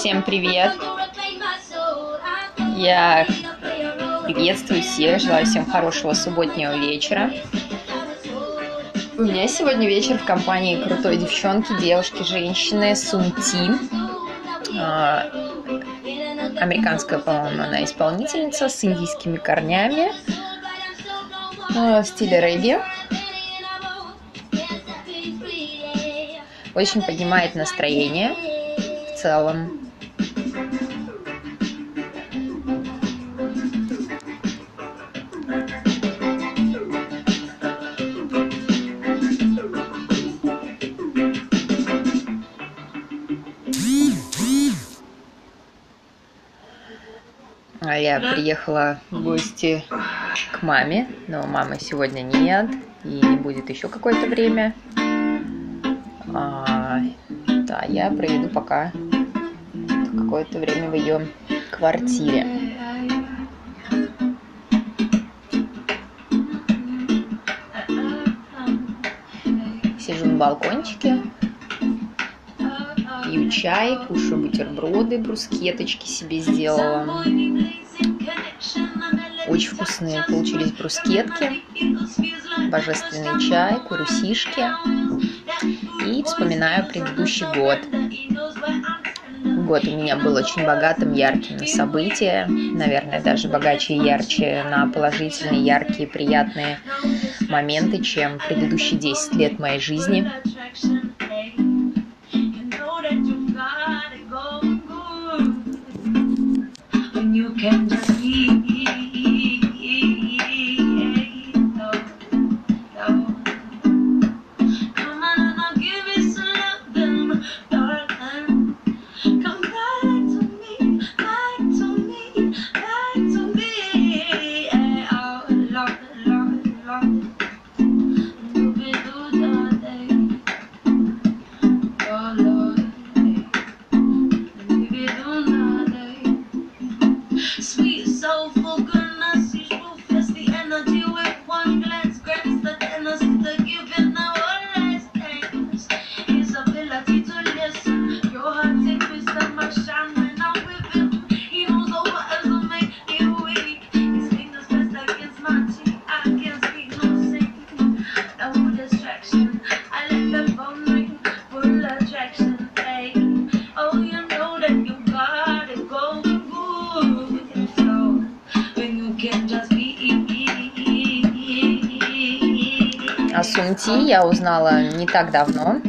Всем привет! Я приветствую всех, желаю всем хорошего субботнего вечера. У меня сегодня вечер в компании крутой девчонки, девушки, женщины Сунти. А, американская, по-моему, она исполнительница с индийскими корнями а, в стиле регги. Очень поднимает настроение в целом. Я приехала в гости к маме, но мамы сегодня нет и не будет еще какое-то время. А, да, я проведу пока какое-то время в ее квартире. Сижу на балкончике, пью чай, кушаю бутерброды, брускеточки себе сделала. Очень вкусные получились брускетки, божественный чай, курусишки. И вспоминаю предыдущий год. Год у меня был очень богатым, ярким на события, наверное, даже богаче и ярче на положительные, яркие, приятные моменты, чем предыдущие 10 лет моей жизни. Can just О Сунти я узнала не так давно,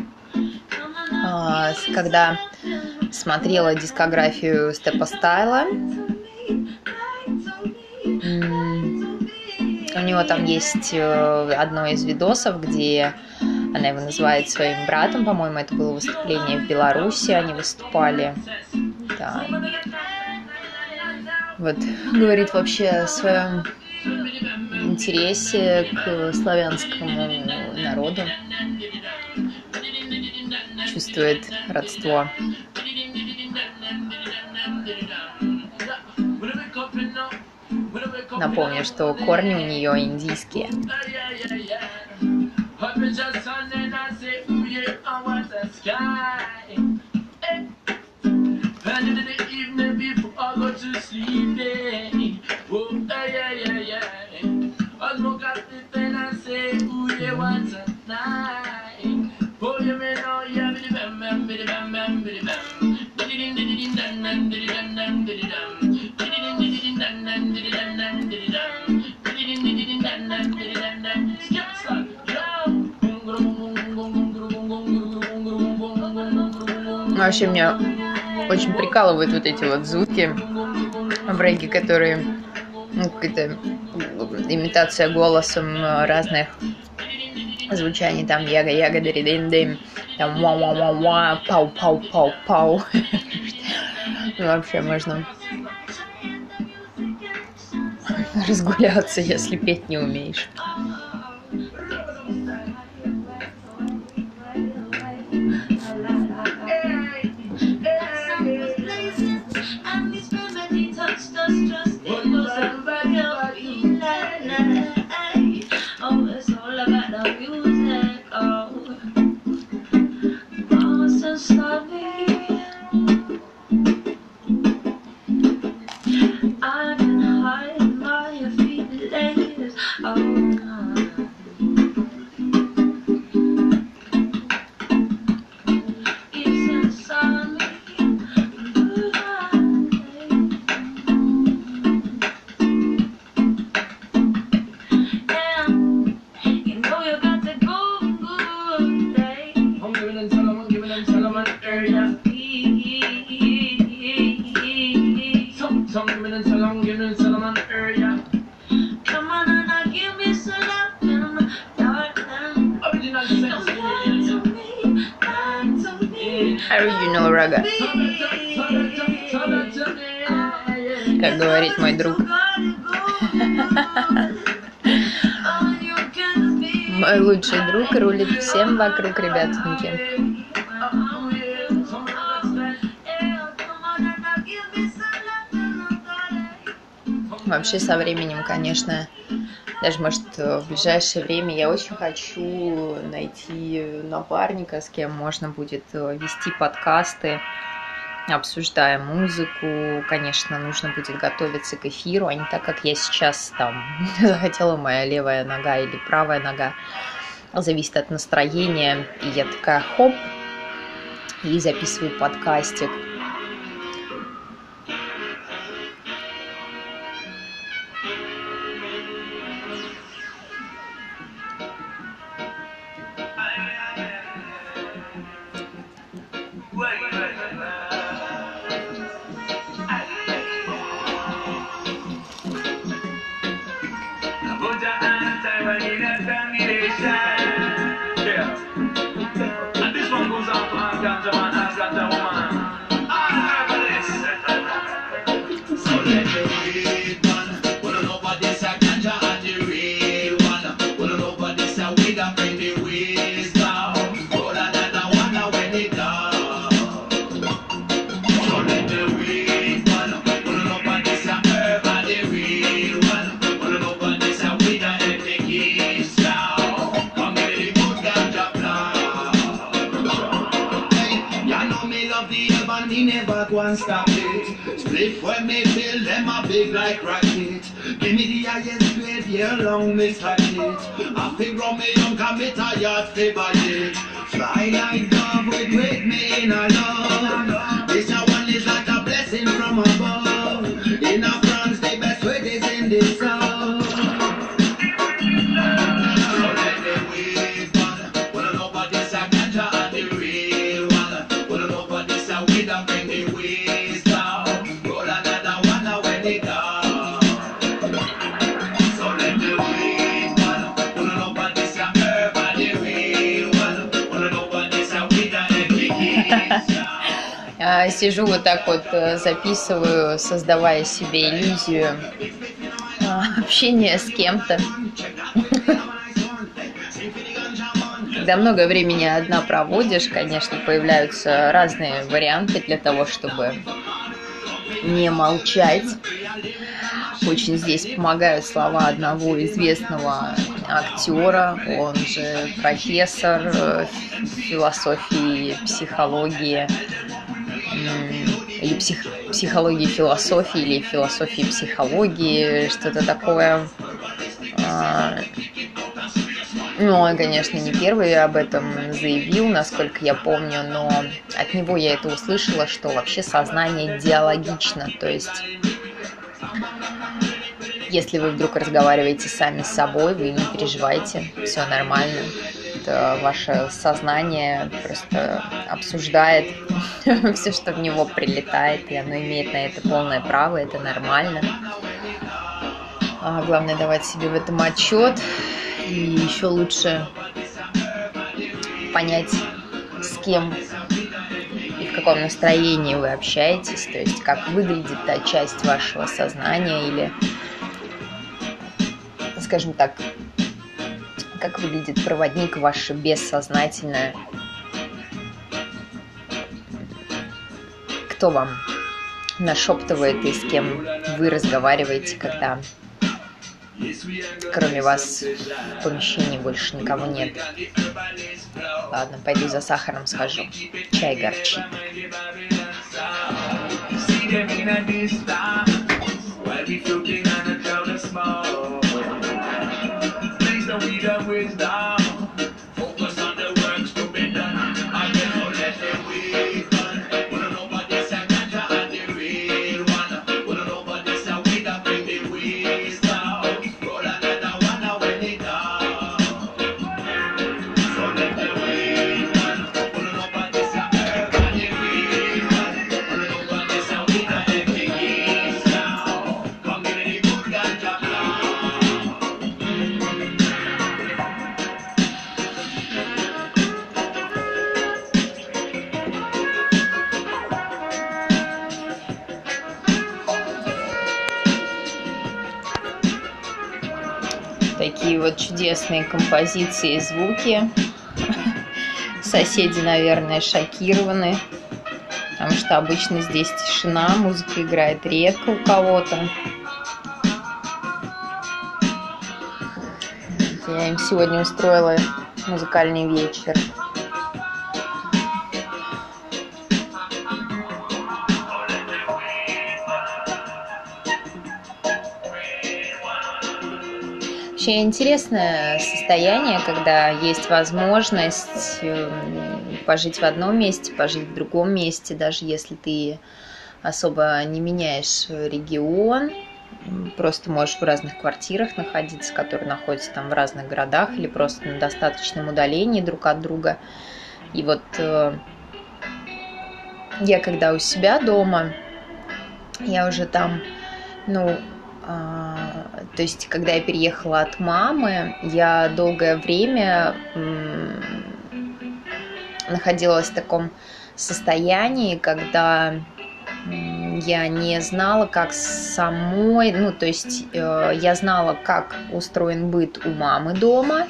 а, когда смотрела дискографию Степа Стайла. У него там есть э, одно из видосов, где она его называет своим братом, по-моему, это было выступление в Беларуси, они выступали. Да. Вот, говорит вообще о своем интересе к славянскому народу, чувствует родство. Напомню, что корни у нее индийские. Вообще меня очень прикалывают вот эти вот звуки в регге, которые ну, какая-то имитация голосом разных звучаний, там яга яга дым дым там ва ва ва ва пау пау пау пау вообще можно разгуляться, если петь не умеешь. Some, give me on area. Come on and give me some love. Original sense. Original рага, как говорит мой друг. Мой лучший друг рулит всем вокруг, ребятоньки. Вообще со временем, конечно, даже, может, в ближайшее время я очень хочу найти напарника, с кем можно будет э, вести подкасты, обсуждая музыку. Конечно, нужно будет готовиться к эфиру, а не так, как я сейчас там захотела моя левая нога или правая нога. Зависит от настроения. И я такая, хоп, и записываю подкастик. Split when me feel them a big like rocket. Give me the highest grade, yeah, long me start it. I feel run me young, come me tired, fi by it. Fly like dove with with me in a love. Сижу вот так вот, э, записываю, создавая себе иллюзию а, общения с кем-то. Когда много времени одна проводишь, конечно, появляются разные варианты для того, чтобы не молчать. Очень здесь помогают слова одного известного актера, он же профессор э, философии, психологии, или псих, психологии философии, или философии психологии, что-то такое. А, Ну, он, конечно, не первый об этом заявил, насколько я помню, но от него я это услышала, что вообще сознание диалогично, то есть если вы вдруг разговариваете сами с собой, вы не переживайте, все нормально. Это ваше сознание просто обсуждает все, что в него прилетает, и оно имеет на это полное право, это нормально. А главное давать себе в этом отчет. И еще лучше понять, с кем и в каком настроении вы общаетесь, то есть как выглядит та часть вашего сознания или, скажем так, как выглядит проводник ваше бессознательное. Кто вам нашептывает и с кем вы разговариваете, когда кроме вас в помещении больше никого нет. Ладно, пойду за сахаром схожу. Чай горчит. Floating on a cloud of smoke. We weed and that. Чудесные композиции и звуки. Соседи, наверное, шокированы, потому что обычно здесь тишина, музыка играет редко у кого-то. Я им сегодня устроила музыкальный вечер. Вообще интересное состояние, когда есть возможность эм, пожить в одном месте, пожить в другом месте, даже если ты особо не меняешь регион, просто можешь в разных квартирах находиться, которые находятся там в разных городах или просто на достаточном удалении друг от друга. И вот э, я когда у себя дома, я уже там, ну, то есть, когда я переехала от мамы, я долгое время находилась в таком состоянии, когда я не знала, как самой, ну, то есть э, я знала, как устроен быт у мамы дома,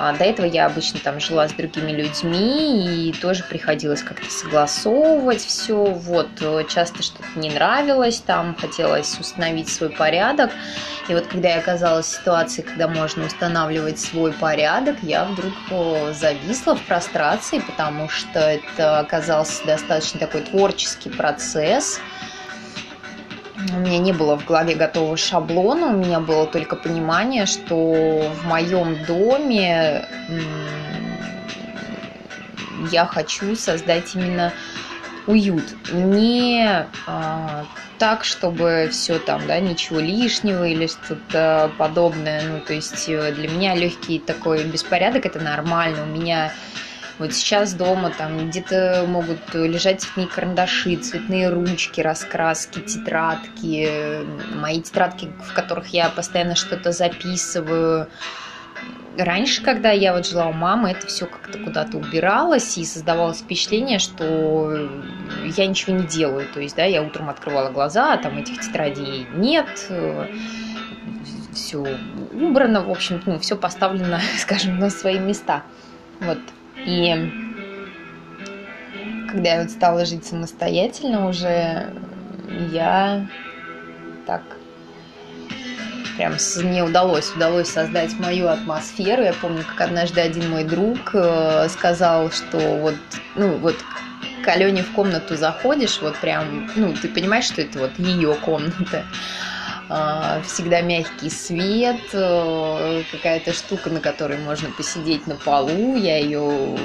а до этого я обычно там жила с другими людьми, и тоже приходилось как-то согласовывать все. Вот, часто что-то не нравилось, там хотелось установить свой порядок. И вот когда я оказалась в ситуации, когда можно устанавливать свой порядок, я вдруг зависла в прострации, потому что это оказался достаточно такой творческий процесс – у меня не было в голове готового шаблона, у меня было только понимание, что в моем доме я хочу создать именно уют. Не а, так, чтобы все там, да, ничего лишнего или что-то подобное. Ну, то есть э, для меня легкий такой беспорядок это нормально. У меня вот сейчас дома там где-то могут лежать цветные карандаши, цветные ручки, раскраски, тетрадки, мои тетрадки, в которых я постоянно что-то записываю. Раньше, когда я вот жила у мамы, это все как-то куда-то убиралось и создавалось впечатление, что я ничего не делаю. То есть, да, я утром открывала глаза, а там этих тетрадей нет, все убрано, в общем, ну, все поставлено, скажем, на свои места. Вот. И когда я вот стала жить самостоятельно уже, я так прям мне удалось, удалось создать мою атмосферу. Я помню, как однажды один мой друг э, сказал, что вот, ну, вот к Алене в комнату заходишь, вот прям, ну, ты понимаешь, что это вот ее комната. А, всегда мягкий свет, э, какая-то штука, на которой можно посидеть на полу. Я ее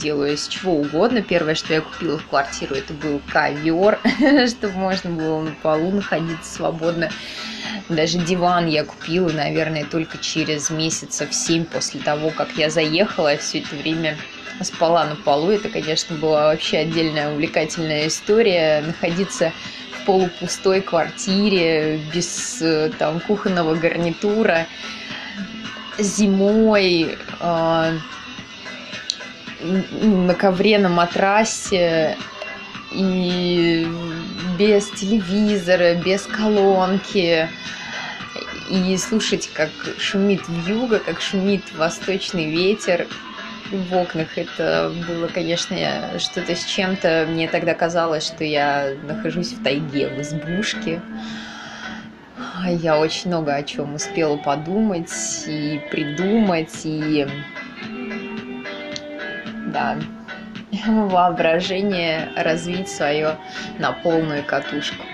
делаю из чего угодно. Первое, что я купила в квартиру, это был ковер, чтобы можно было на полу находиться свободно. Даже диван я купила, наверное, только через месяцев семь после того, как я заехала. Я все это время спала на полу. Это, конечно, была вообще отдельная увлекательная история. Находиться полупустой квартире, без э, там кухонного гарнитура, зимой э, на ковре на матрасе и без телевизора, без колонки. И слушать, как шумит вьюга, как шумит восточный ветер, в окнах. Это было, конечно, что-то с чем-то. Мне тогда казалось, что я нахожусь в тайге, в избушке. Я очень много о чем успела подумать и придумать, и да, воображение развить свое на полную катушку.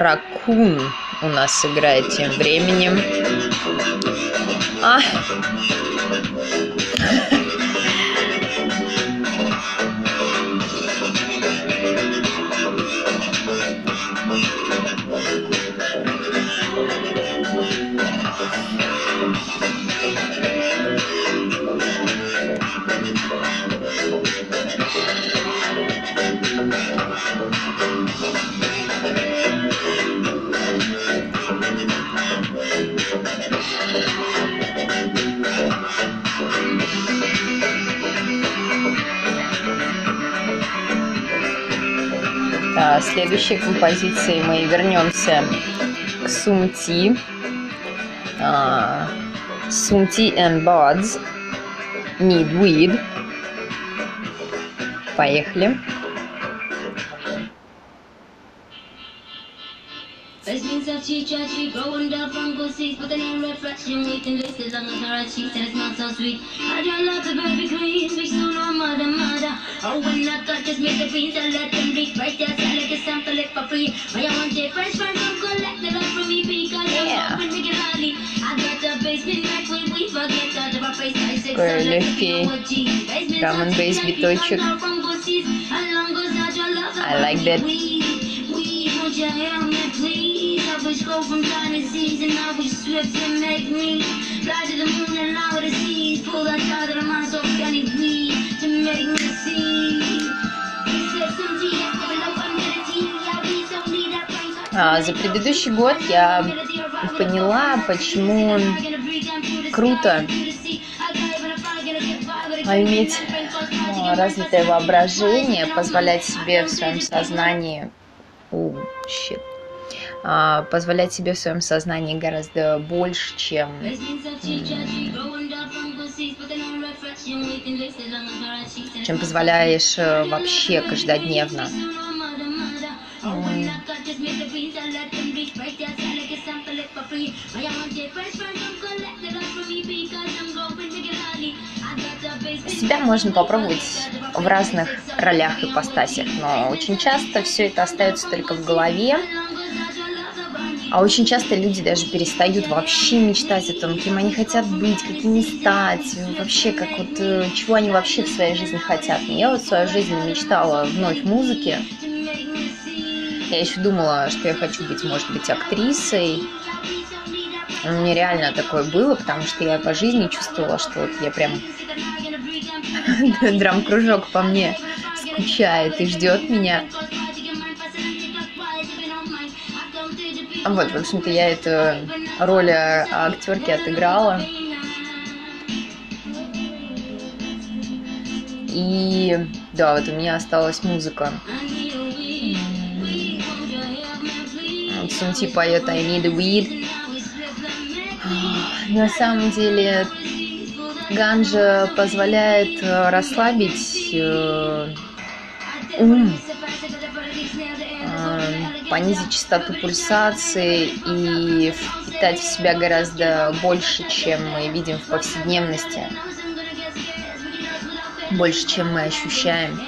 Ракун у нас играет тем временем. А! Следующей композиции мы вернемся к Сумти. А, Сумти and Buds Need Weed. Поехали. Best means of cheat, try cheat, growing down from good seeds, but then in reflection, we can list as long as her cheeks and it smells so sweet. I draw lots of baby queen, speak so no mother, mother. Oh, when I got just make the beans, I let them bleach right there, sell like a sample it for free. When I want it fresh, friends don't collect the love from me because Yeah. I'm open regularly. I got the basement like when we forget out of our face, I say, Такой so let's легкий go with G. Basement drum and bass touch, биточек. from good seeds, as long as I draw lots of I like that. I wish go from time to season. I wish swift and make me fly to the moon and lower the seas. Pull that child of the mind so canny weed to make me see. I. А, за предыдущий год я поняла, почему круто а, иметь а, развитое воображение, позволять себе в своем сознании О, щит. А, позволять себе в своем сознании гораздо больше, чем чем позволяешь э, вообще каждодневно. Себя можно попробовать в разных ролях и постасях, но очень часто все это остается только в голове, а очень часто люди даже перестают вообще мечтать о том, кем они хотят быть, какими стать, вообще как вот, э, чего они вообще в своей жизни хотят. Я вот в свою жизнь мечтала вновь музыке. Я еще думала, что я хочу быть, может быть, актрисой. У меня реально такое было, потому что я по жизни чувствовала, что вот я прям драм-кружок по мне скучает и ждет меня. Вот, в общем-то, я эту роль а, актерки отыграла. И да, вот у меня осталась музыка. Сунти поет I need a weed. На самом деле ганжа позволяет э, расслабить э, ум, э, понизить частоту пульсации и впитать в себя гораздо больше, чем мы видим в повседневности, больше, чем мы ощущаем.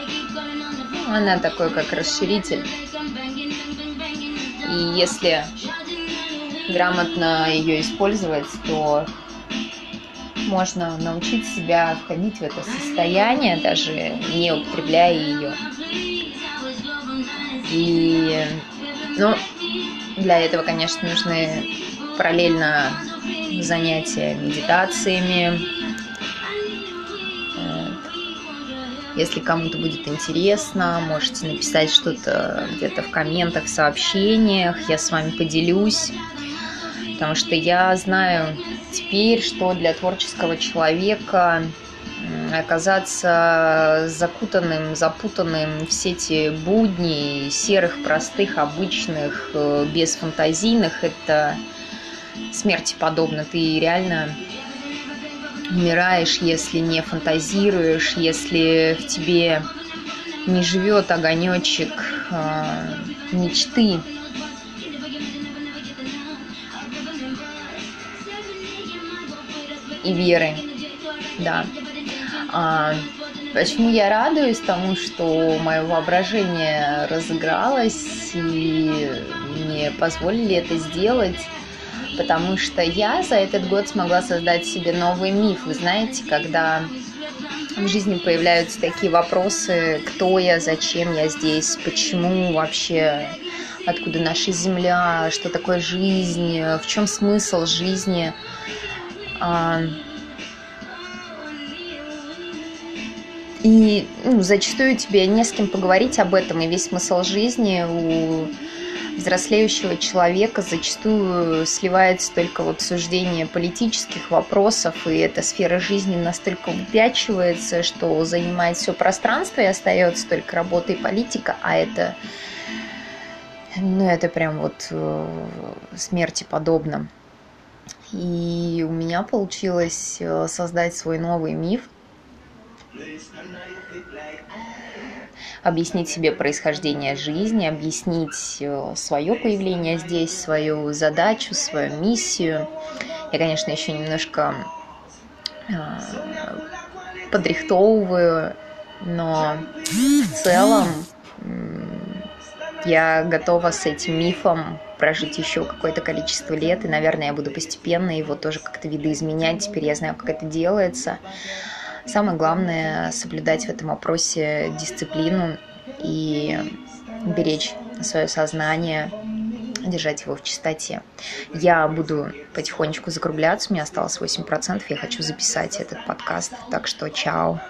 Она такой, как расширитель. И если грамотно ее использовать, то можно научить себя входить в это состояние, даже не употребляя ее. И, ну, для этого, конечно, нужны параллельно занятия медитациями. Вот. Если кому-то будет интересно, можете написать что-то где-то в комментах, в сообщениях, я с вами поделюсь. Потому что я знаю теперь, что для творческого человека оказаться закутанным, запутанным в сети будней, серых, простых, обычных, э, без фантазийных, это смерти подобно. Ты реально умираешь, если не фантазируешь, если в тебе не живет огонечек э, мечты. и веры. Да. А, почему я радуюсь тому, что мое воображение разыгралось и мне позволили это сделать? Потому что я за этот год смогла создать себе новый миф. Вы знаете, когда в жизни появляются такие вопросы, кто я, зачем я здесь, почему вообще, откуда наша земля, что такое жизнь, в чем смысл жизни. И ну, зачастую тебе не с кем поговорить об этом, и весь смысл жизни у взрослеющего человека зачастую сливается только в обсуждение политических вопросов, и эта сфера жизни настолько выпячивается, что занимает все пространство, и остается только работа и политика, а это ну, это прям вот э, смерти подобно. И у меня получилось э, создать свой новый миф, объяснить себе происхождение жизни, объяснить э, свое появление здесь, свою задачу, свою миссию. Я, конечно, еще немножко э, подрихтовываю, но в целом я готова с этим мифом прожить еще какое-то количество лет, и, наверное, я буду постепенно его тоже как-то видоизменять. Теперь я знаю, как это делается. Самое главное — соблюдать в этом вопросе дисциплину и беречь свое сознание, держать его в чистоте. Я буду потихонечку закругляться, у меня осталось 8%, я хочу записать этот подкаст, так что чао.